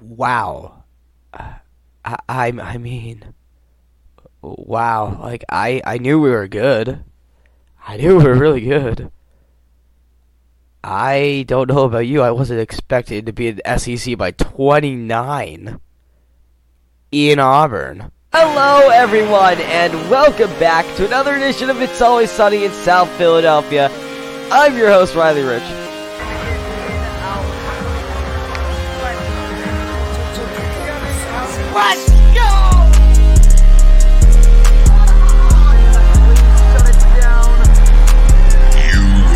wow. I, I mean, wow. Like I I knew we were good. I knew we were really good. I don't know about you. I wasn't expecting to be in SEC by 29 in Auburn. Hello, everyone, and welcome back to another edition of It's Always Sunny in South Philadelphia. I'm your host, Riley Rich. Let's go! Zero.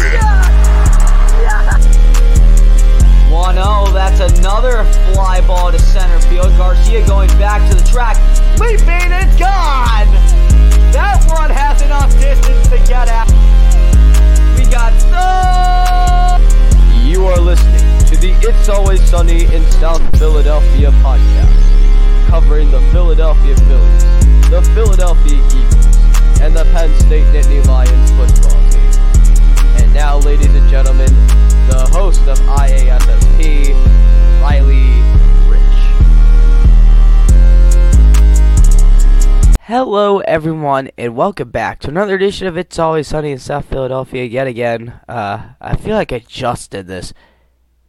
That's another fly ball to center field. Garcia going back to the track, leaping and gone. That one has enough distance to get out. We got so. You are listening to the It's Always Sunny in South Philadelphia podcast, covering the Philadelphia Phillies, the Philadelphia Eagles, and the Penn State Nittany Lions football team. And now, ladies and gentlemen, the host of IASSP, Riley Rich. Hello, everyone, and welcome back to another edition of It's Always Sunny in South Philadelphia yet again. Uh, I feel like I just did this.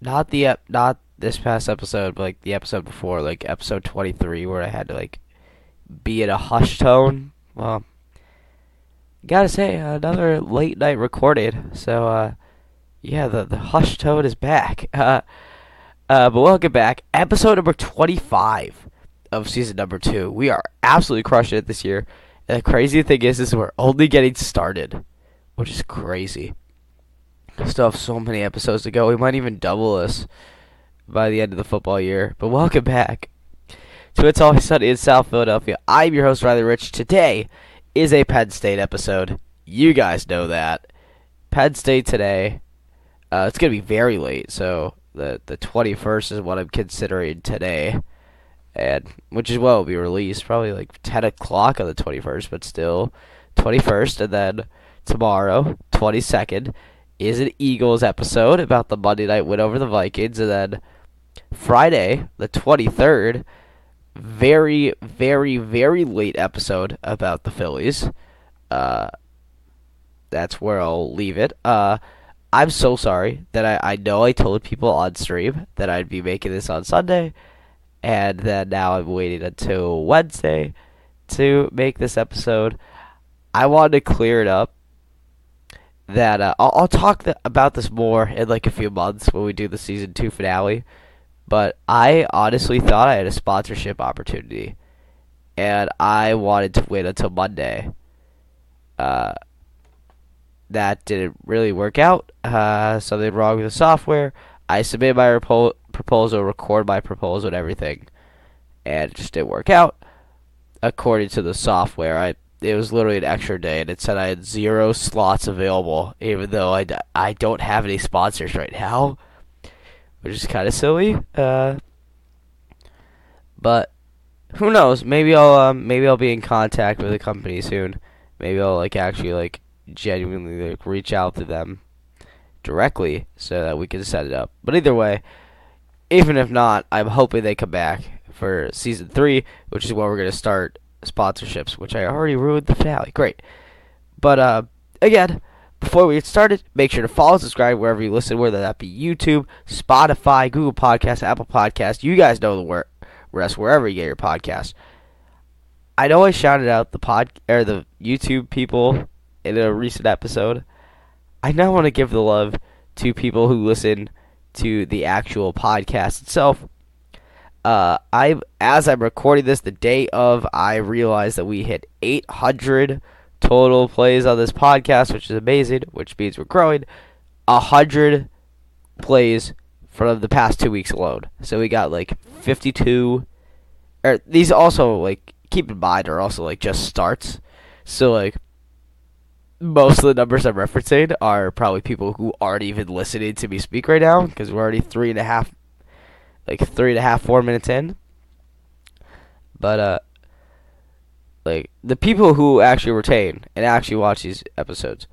Not the ep- not this past episode, like the episode before, like episode 23, where I had to like be in a hush tone. Well, gotta say, another late night recorded. So, uh, yeah, the the hush tone is back. Uh, uh, but welcome back, episode number 25 of season number two. We are absolutely crushing it this year. And the crazy thing is, is we're only getting started, which is crazy. Still have so many episodes to go. We might even double this by the end of the football year. But welcome back to It's Always Sunny in South Philadelphia. I'm your host, Riley Rich. Today is a Penn State episode. You guys know that. Penn State today. Uh, it's gonna be very late, so the the 21st is what I'm considering today and which is what will be released probably like 10 o'clock on the 21st but still 21st and then tomorrow 22nd is an eagles episode about the monday night win over the vikings and then friday the 23rd very very very late episode about the phillies uh that's where i'll leave it uh i'm so sorry that i i know i told people on stream that i'd be making this on sunday and then now I'm waiting until Wednesday to make this episode. I wanted to clear it up that uh, I'll, I'll talk th- about this more in like a few months when we do the season two finale. But I honestly thought I had a sponsorship opportunity, and I wanted to wait until Monday. Uh, that didn't really work out. Uh, something wrong with the software. I submitted my repo- proposal, record my proposal, and everything, and it just didn't work out. According to the software, I it was literally an extra day, and it said I had zero slots available, even though I, d- I don't have any sponsors right now, which is kind of silly. Uh, but who knows? Maybe I'll um, maybe I'll be in contact with the company soon. Maybe I'll like actually like genuinely like reach out to them directly so that we can set it up. But either way, even if not, I'm hoping they come back for season three, which is where we're gonna start sponsorships, which I already ruined the finale. Great. But uh again, before we get started, make sure to follow, subscribe wherever you listen, whether that be YouTube, Spotify, Google Podcasts, Apple Podcasts. You guys know the rest wherever you get your podcast. I know I shouted out the pod or the YouTube people in a recent episode. I now want to give the love to people who listen to the actual podcast itself. Uh, I as I'm recording this, the day of, I realized that we hit 800 total plays on this podcast, which is amazing. Which means we're growing. hundred plays from the past two weeks alone. So we got like 52. Or these also like keep in mind are also like just starts. So like most of the numbers I'm referencing are probably people who aren't even listening to me speak right now because we're already three and a half, like three and a half, four minutes in. But uh, like the people who actually retain and actually watch these episodes,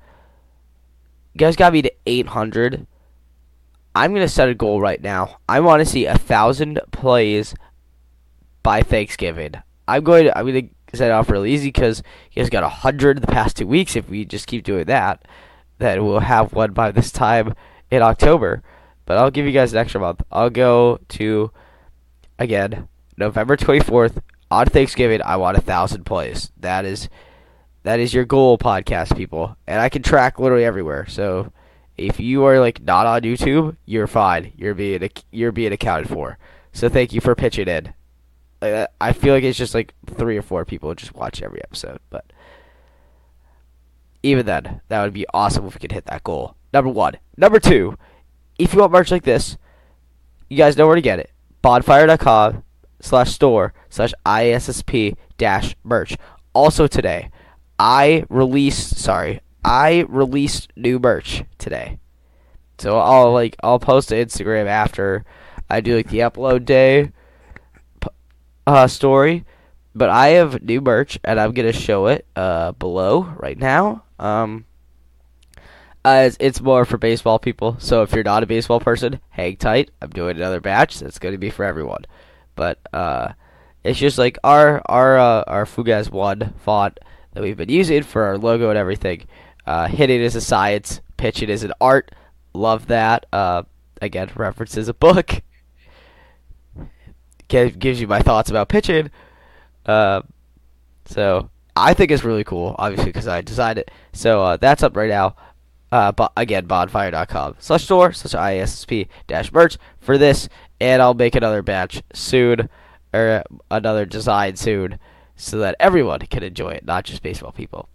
you guys got me to 800. I'm gonna set a goal right now. I want to see a thousand plays by Thanksgiving. I'm going to I'm gonna set it off really easy because you guys got a hundred the past two weeks. If we just keep doing that, then we'll have one by this time in October. But I'll give you guys an extra month. I'll go to again November 24th on Thanksgiving. I want a thousand plays. That is that is your goal, podcast people, and I can track literally everywhere. So if you are like not on YouTube, you're fine. You're being you're being accounted for. So thank you for pitching in. I feel like it's just like three or four people just watch every episode, but even then, that would be awesome if we could hit that goal. Number one. Number two, if you want merch like this, you guys know where to get it. Bonfire.com slash store slash ISSP dash merch. Also today, I released sorry, I released new merch today. So I'll like I'll post to Instagram after I do like the upload day uh, story. But I have new merch and I'm gonna show it uh, below right now. Um, it's, it's, more for baseball people. So if you're not a baseball person, hang tight. I'm doing another batch. That's gonna be for everyone. But uh, it's just like our our uh, our Fugaz one font that we've been using for our logo and everything. Uh, hitting is a science, pitching is an art. Love that. Uh, again, references a book. gives you my thoughts about pitching. Uh, so I think it's really cool, obviously, because I designed it. So uh, that's up right now. Uh, but again, bonfire.com slash store slash ISSP dash merch for this, and I'll make another batch soon, or another design soon, so that everyone can enjoy it, not just baseball people.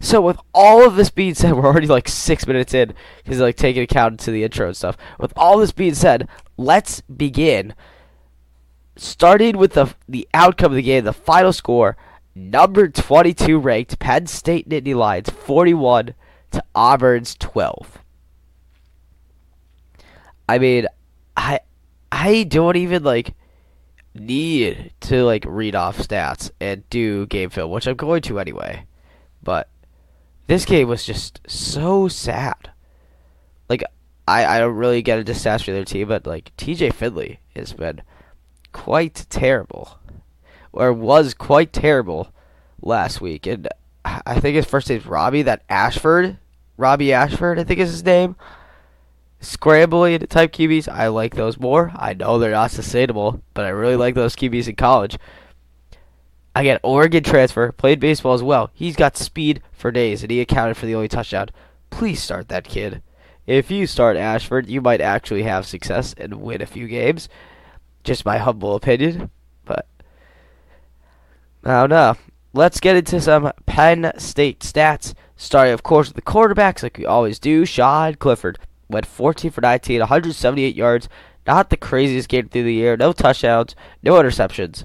So with all of this being said, we're already like six minutes in because like taking account to the intro and stuff. With all this being said, let's begin. Starting with the the outcome of the game, the final score, number 22 ranked Penn State Nittany Lions 41 to Auburn's 12. I mean, I I don't even like need to like read off stats and do game film, which I'm going to anyway. But this game was just so sad. Like I I don't really get a stats for their team, but like TJ Finley has been quite terrible, or was quite terrible last week, and I think his first name's Robbie. That Ashford, Robbie Ashford, I think is his name. Scrambling type QBs, I like those more. I know they're not sustainable, but I really like those QBs in college. I get Oregon transfer, played baseball as well. He's got speed for days, and he accounted for the only touchdown. Please start that kid. If you start Ashford, you might actually have success and win a few games. Just my humble opinion, but I don't know. Let's get into some Penn State stats. Starting, of course, with the quarterbacks, like we always do. Sean Clifford went 14 for 19, 178 yards. Not the craziest game through the year. No touchdowns, no interceptions.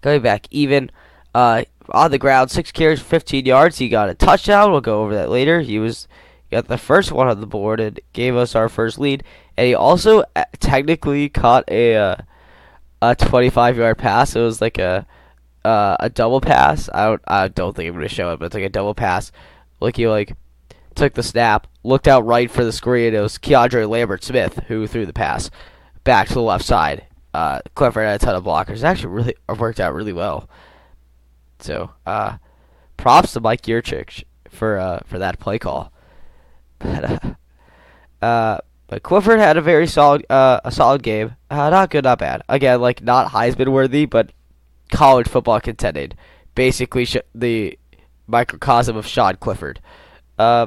Going back even uh, on the ground, six carries, 15 yards. He got a touchdown. We'll go over that later. He was got the first one on the board and gave us our first lead. And he also uh, technically caught a uh, a 25 yard pass. It was like a uh, a double pass. I don't I don't think I'm gonna show it, but it's like a double pass. He like took the snap, looked out right for the screen. It was Keandre Lambert Smith who threw the pass back to the left side. Uh, Clifford had a ton of blockers. It actually really worked out really well. So, uh, props to Mike Yurcich for uh, for that play call. But, uh, uh, but Clifford had a very solid uh, a solid game. Uh, not good, not bad. Again, like not Heisman worthy, but college football contended. Basically, sh- the microcosm of Sean Clifford. Uh,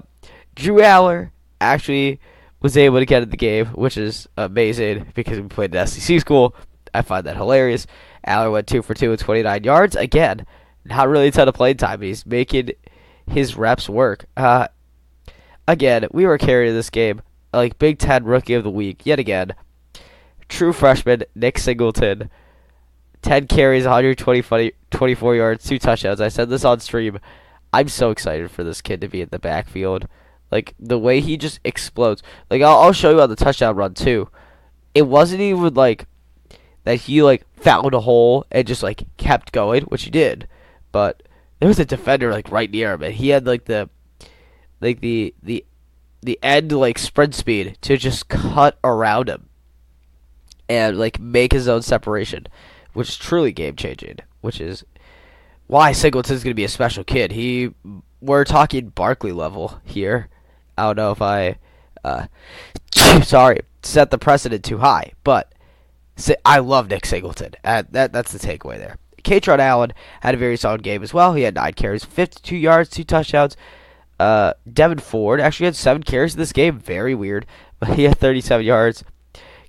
Drew Allar actually was able to get in the game, which is amazing because we played at SEC school. I find that hilarious. Allar went two for two with 29 yards. Again, not really a ton of playing time. He's making his reps work. Uh, again, we were carrying this game like Big Ten Rookie of the Week yet again. True freshman Nick Singleton, 10 carries, 124 yards, two touchdowns. I said this on stream. I'm so excited for this kid to be in the backfield. Like the way he just explodes. Like I'll, I'll show you on the touchdown run too. It wasn't even like that he like found a hole and just like kept going, which he did. But there was a defender like right near him, and he had like the like the the the end like sprint speed to just cut around him and like make his own separation, which is truly game changing. Which is why Singleton's gonna be a special kid. He we're talking Barkley level here. I don't know if I uh, sorry set the precedent too high, but I love Nick Singleton. Uh, that that's the takeaway there. Kaytron Allen had a very solid game as well. He had nine carries, 52 yards, two touchdowns. Uh, Devyn Ford actually had seven carries in this game. Very weird, but he had 37 yards.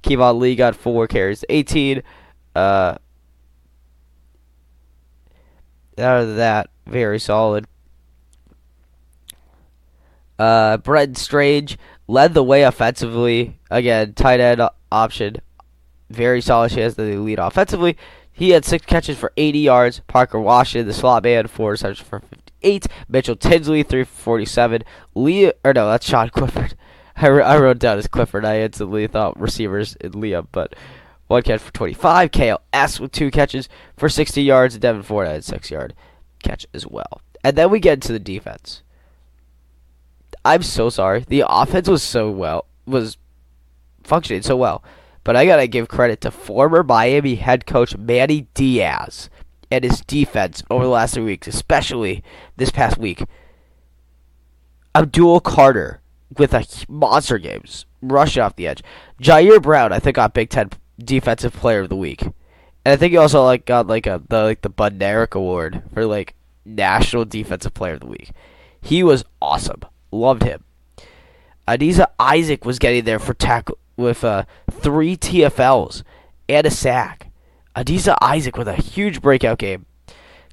Keyvone Lee got four carries, 18. Uh, out of that, very solid. Uh, Brent Strange led the way offensively. Again, tight end option. Very solid. She has the lead offensively. He had six catches for 80 yards. Parker Washington, the slot man, four receptions for 58. Mitchell Tinsley, 347. Lee, or no, that's Sean Clifford. I, I wrote down as Clifford. I instantly thought receivers in Liam, but one catch for 25. KLS with two catches for 60 yards. And Devyn Ford had a six yard catch as well. And then we get into the defense. I'm so sorry. The offense was so well, was functioning so well. But I gotta give credit to former Miami head coach Manny Diaz and his defense over the last three weeks, especially this past week. Abdul Carter with a monster games, rushing off the edge. Ji'Ayir Brown, I think, got Big Ten Defensive Player of the Week, and I think he also like got like a the like the Bednarik Award for like National Defensive Player of the Week. He was awesome. Loved him. Adisa Isaac was getting there for tackle with uh, three TFLs and a sack. Adisa Isaac with a huge breakout game.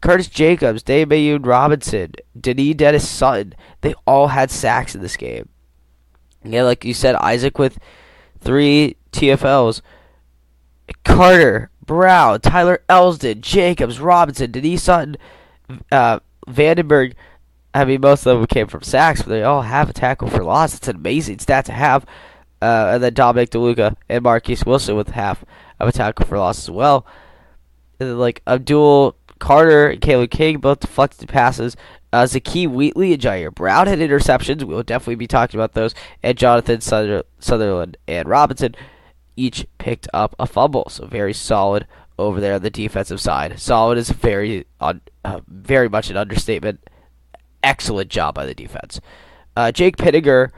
Curtis Jacobs, Dave Robinson, Denis Dennis Sutton, they all had sacks in this game. Yeah, like you said, Isaac with three TFLs. Carter, Brown, Tyler Elsdon, Jacobs, Robinson, Denise Sutton, uh, Vandenberg. I mean, most of them came from sacks, but they all have a tackle for loss. It's an amazing stat to have. Uh, and then Dominic DeLuca and Marquise Wilson with half of a tackle for loss as well. And then, like Abdul Carter and Kalen King both deflected passes. Uh, Zakee Wheatley and Ji'Ayir Brown had interceptions. We will definitely be talking about those. And Jonathan Sutherland and Robinson each picked up a fumble. So very solid over there on the defensive side. Solid is very, uh, very much an understatement. Excellent job by the defense. Uh, Jake Pittenger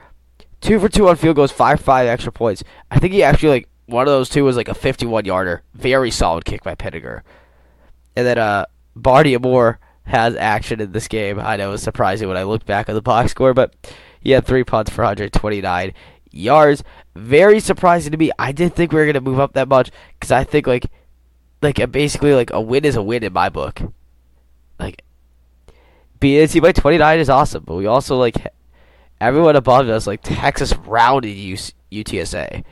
Two for two on field goals, five five extra points. I think he actually like one of those two was like a 51 yarder. Very solid kick by Pittenger. And then uh Barney Amor has action in this game. I know it was surprising when I looked back at the box score, but he had three punts for 129 yards. Very surprising to me. I didn't think we were gonna move up that much because I think like like basically like a win is a win in my book. Like being a team by 29 is awesome, but we also like everyone above us, like Texas, rounded UTSA.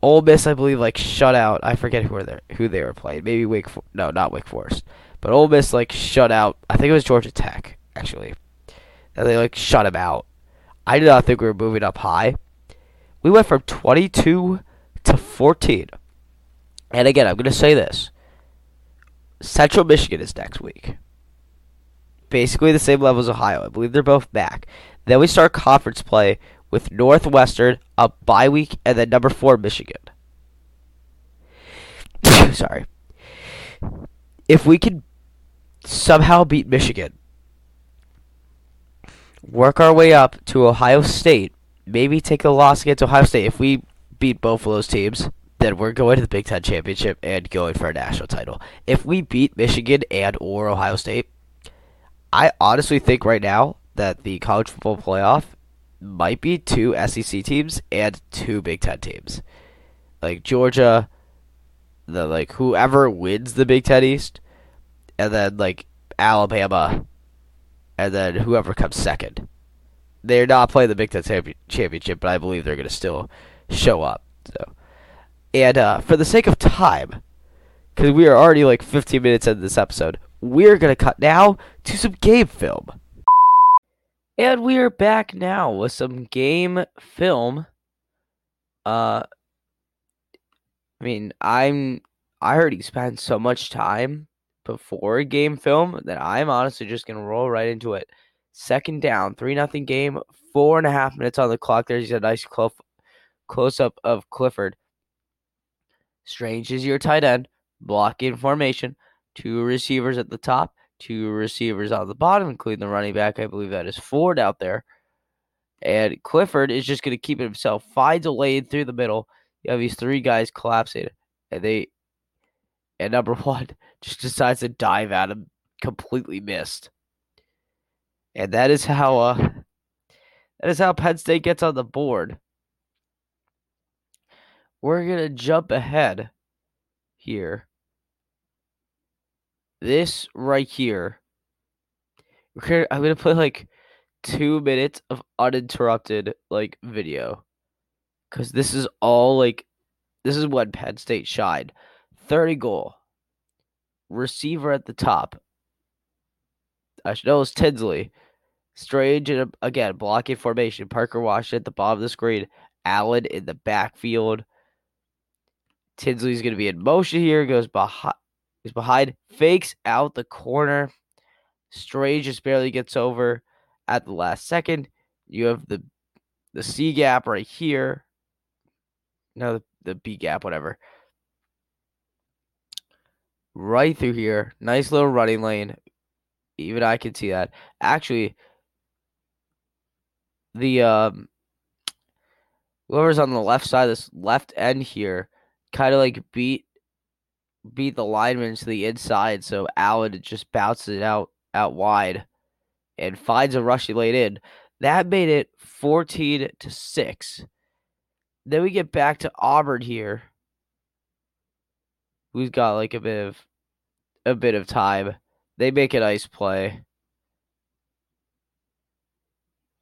Ole Miss, I believe, like shut out. I forget who they who they were playing. Maybe Wake. For- no, not Wake Forest. But Ole Miss like shut out. I think it was Georgia Tech actually. And they like shut them out. I did not think we were moving up high. We went from 22 to 14. And again, I'm going to say this. Central Michigan is next week. Basically the same level as Ohio. I believe they're both back. Then we start conference play with Northwestern, a bye week, and then number four, Michigan. Sorry. If we can somehow beat Michigan, work our way up to Ohio State, maybe take a loss against Ohio State. If we beat both of those teams, then we're going to the Big Ten championship and going for a national title. If we beat Michigan and or Ohio State, I honestly think right now that the college football playoff might be two SEC teams and two Big Ten teams. Like Georgia, the like whoever wins the Big Ten East, and then like Alabama, and then whoever comes second. They're not playing the Big Ten championship, but I believe they're going to still show up. So, and uh, for the sake of time, because we are already like 15 minutes into this episode, we're going to cut now to some game film. And we are back now with some game film. Uh I mean, I'm I already spent so much time before game film that I'm honestly just gonna roll right into it. Second down, three nothing game, four and a half minutes on the clock. There's a nice close close up of Clifford. Strange is your tight end, blocking formation, two receivers at the top, two receivers on the bottom, including the running back. I believe that is Ford out there. And Clifford is just going to keep it himself, finds a lane through the middle. You have these three guys collapsing, and they, and number one just decides to dive at him, completely missed. And that is how, uh, that is how Penn State gets on the board. We're going to jump ahead here. This right here, I'm going to play like two minutes of uninterrupted like video because this is all like this is when Penn State shined. 30 goal. Receiver at the top. I should know it's Tinsley. Strange and again blocking formation. Parker Washington at the bottom of the screen. Allen in the backfield. Tinsley's gonna be in motion here. Goes behind. He's behind. Fakes out the corner. Strange just barely gets over at the last second. You have the the C gap right here. No, the, the B gap, whatever. Right through here. Nice little running lane. Even I can see that. Actually, the um whoever's on the left side, this left end here, kind of like beat beat the lineman to the inside, so Allen just bounces it out out wide and finds a rushy lane in. That made it 14 to 6. Then we get back to Auburn here. Who's got like a bit of a bit of time. They make a nice play.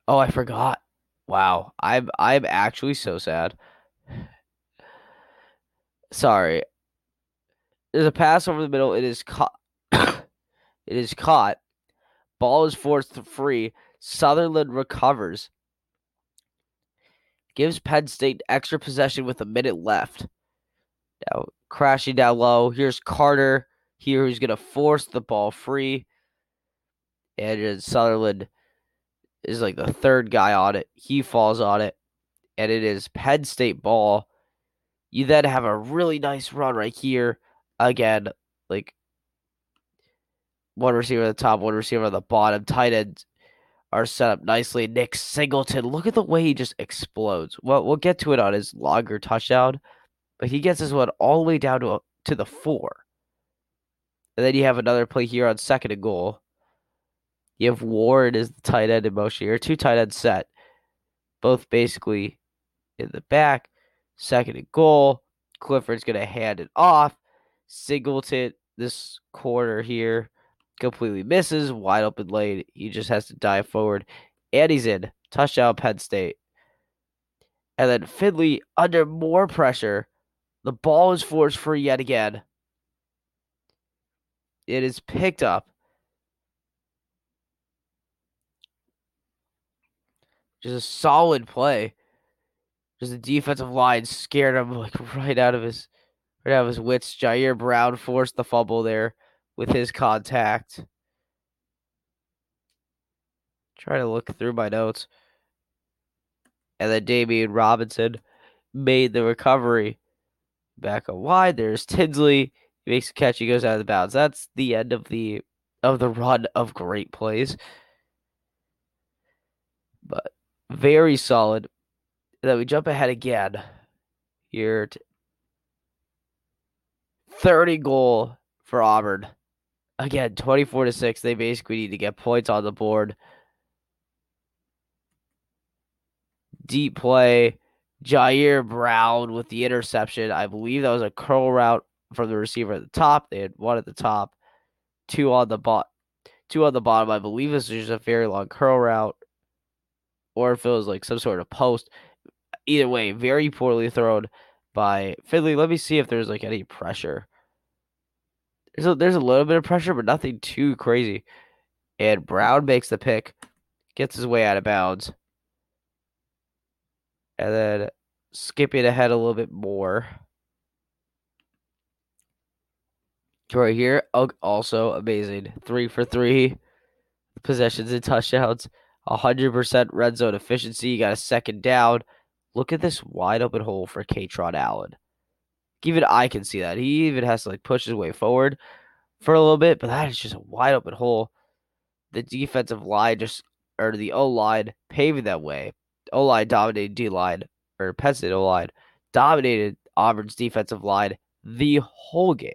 Oh, I forgot. Wow. I'm I'm actually so sad. Sorry. There's a pass over the middle. It is caught. it is caught Ball is forced free. Sutherland recovers. Gives Penn State extra possession with a minute left. Now crashing down low. Here's Carter here who's going to force the ball free. And Sutherland is like the third guy on it. He falls on it. And it is Penn State ball. You then have a really nice run right here. Again, like one receiver at the top, one receiver at the bottom. Tight ends are set up nicely. Nick Singleton, look at the way he just explodes. Well, we'll get to it on his longer touchdown, but he gets his one all the way down to a, to the four. And then you have another play here on second and goal. You have Ward as the tight end in motion here. Two tight end set, both basically in the back. Second and goal. Clifford's going to hand it off. Singleton, this corner here, completely misses, wide open lane. He just has to dive forward, and he's in. Touchdown, Penn State. And then Finley, under more pressure, the ball is forced free yet again. It is picked up. Just a solid play. Just the defensive line scared him like right out of his right out of his wits. Ji'Ayir Brown forced the fumble there with his contact. Try to look through my notes. And then Damian Robinson made the recovery. Back up wide. There's Tinsley. He makes a catch. He goes out of the bounds. That's the end of the of the run of great plays. But very solid. that we jump ahead again. Here to 30 goal for Auburn again, 24 to 6. They basically need to get points on the board. Deep play. Ji'Ayir Brown with the interception. I believe that was a curl route from the receiver at the top. They had one at the top, two on the bot, two on the bottom. I believe this was just a very long curl route, or if it was like some sort of post. Either way, very poorly thrown by Finley. Let me see if there's like any pressure there's a, there's a little bit of pressure, but nothing too crazy. And Brown makes the pick, gets his way out of bounds. And then skipping ahead a little bit more. Right here, also amazing. Three for three. possessions and touchdowns, 100% red zone efficiency. You got a second down. Look at this wide open hole for Kaytron Allen. Even I can see that. He even has to like push his way forward for a little bit, but that is just a wide open hole. The defensive line just or the O line paving that way. O line dominated D line or Penn O line dominated Auburn's defensive line the whole game.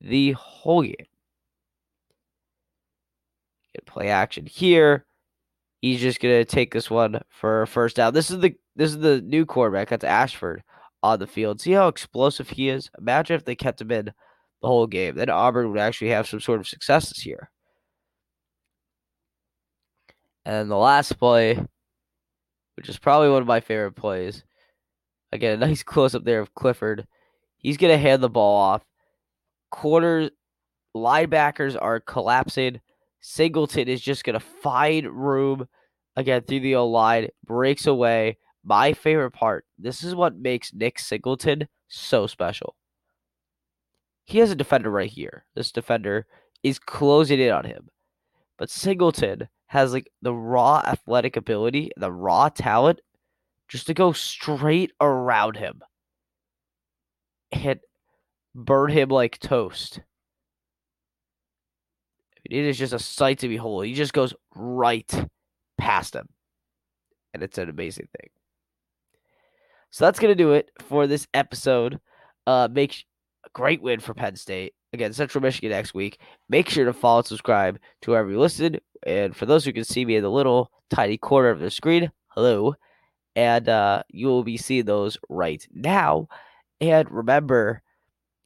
The whole game. Get play action here. He's just gonna take this one for first down. This is the this is the new quarterback. That's Ashford on the field. See how explosive he is. Imagine if they kept him in the whole game. Then Auburn would actually have some sort of success this year. And the last play, which is probably one of my favorite plays. Again, a nice close up there of Clifford. He's to hand the ball off. Quarters, linebackers are collapsing. Singleton is just going to find room again through the O line, breaks away. My favorite part this is what makes Nick Singleton so special. He has a defender right here. This defender is closing in on him. But Singleton has like the raw athletic ability, the raw talent just to go straight around him and burn him like toast. It is just a sight to behold. He just goes right past him. And it's an amazing thing. So that's going to do it for this episode. Uh, make a great win for Penn State. Again, Central Michigan next week. Make sure to follow and subscribe to wherever you listen. And for those who can see me in the little tiny corner of the screen, hello. And uh, you will be seeing those right now. And remember,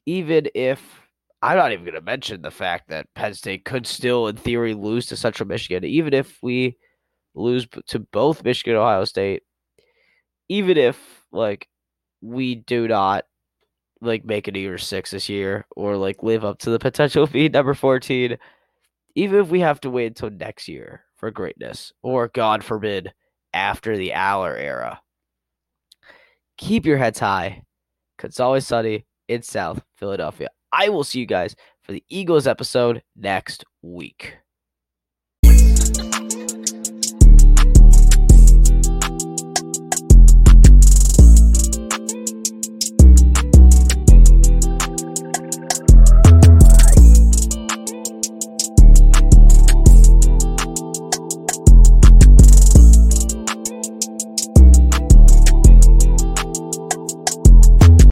even if I'm not even going to mention the fact that Penn State could still, in theory, lose to Central Michigan, even if we lose to both Michigan and Ohio State, even if like we do not like make it to year six this year or like live up to the potential of being number 14, even if we have to wait until next year for greatness, or God forbid, after the Allar era, keep your heads high it's always sunny in South Philadelphia. I will see you guys for the Eagles episode next week.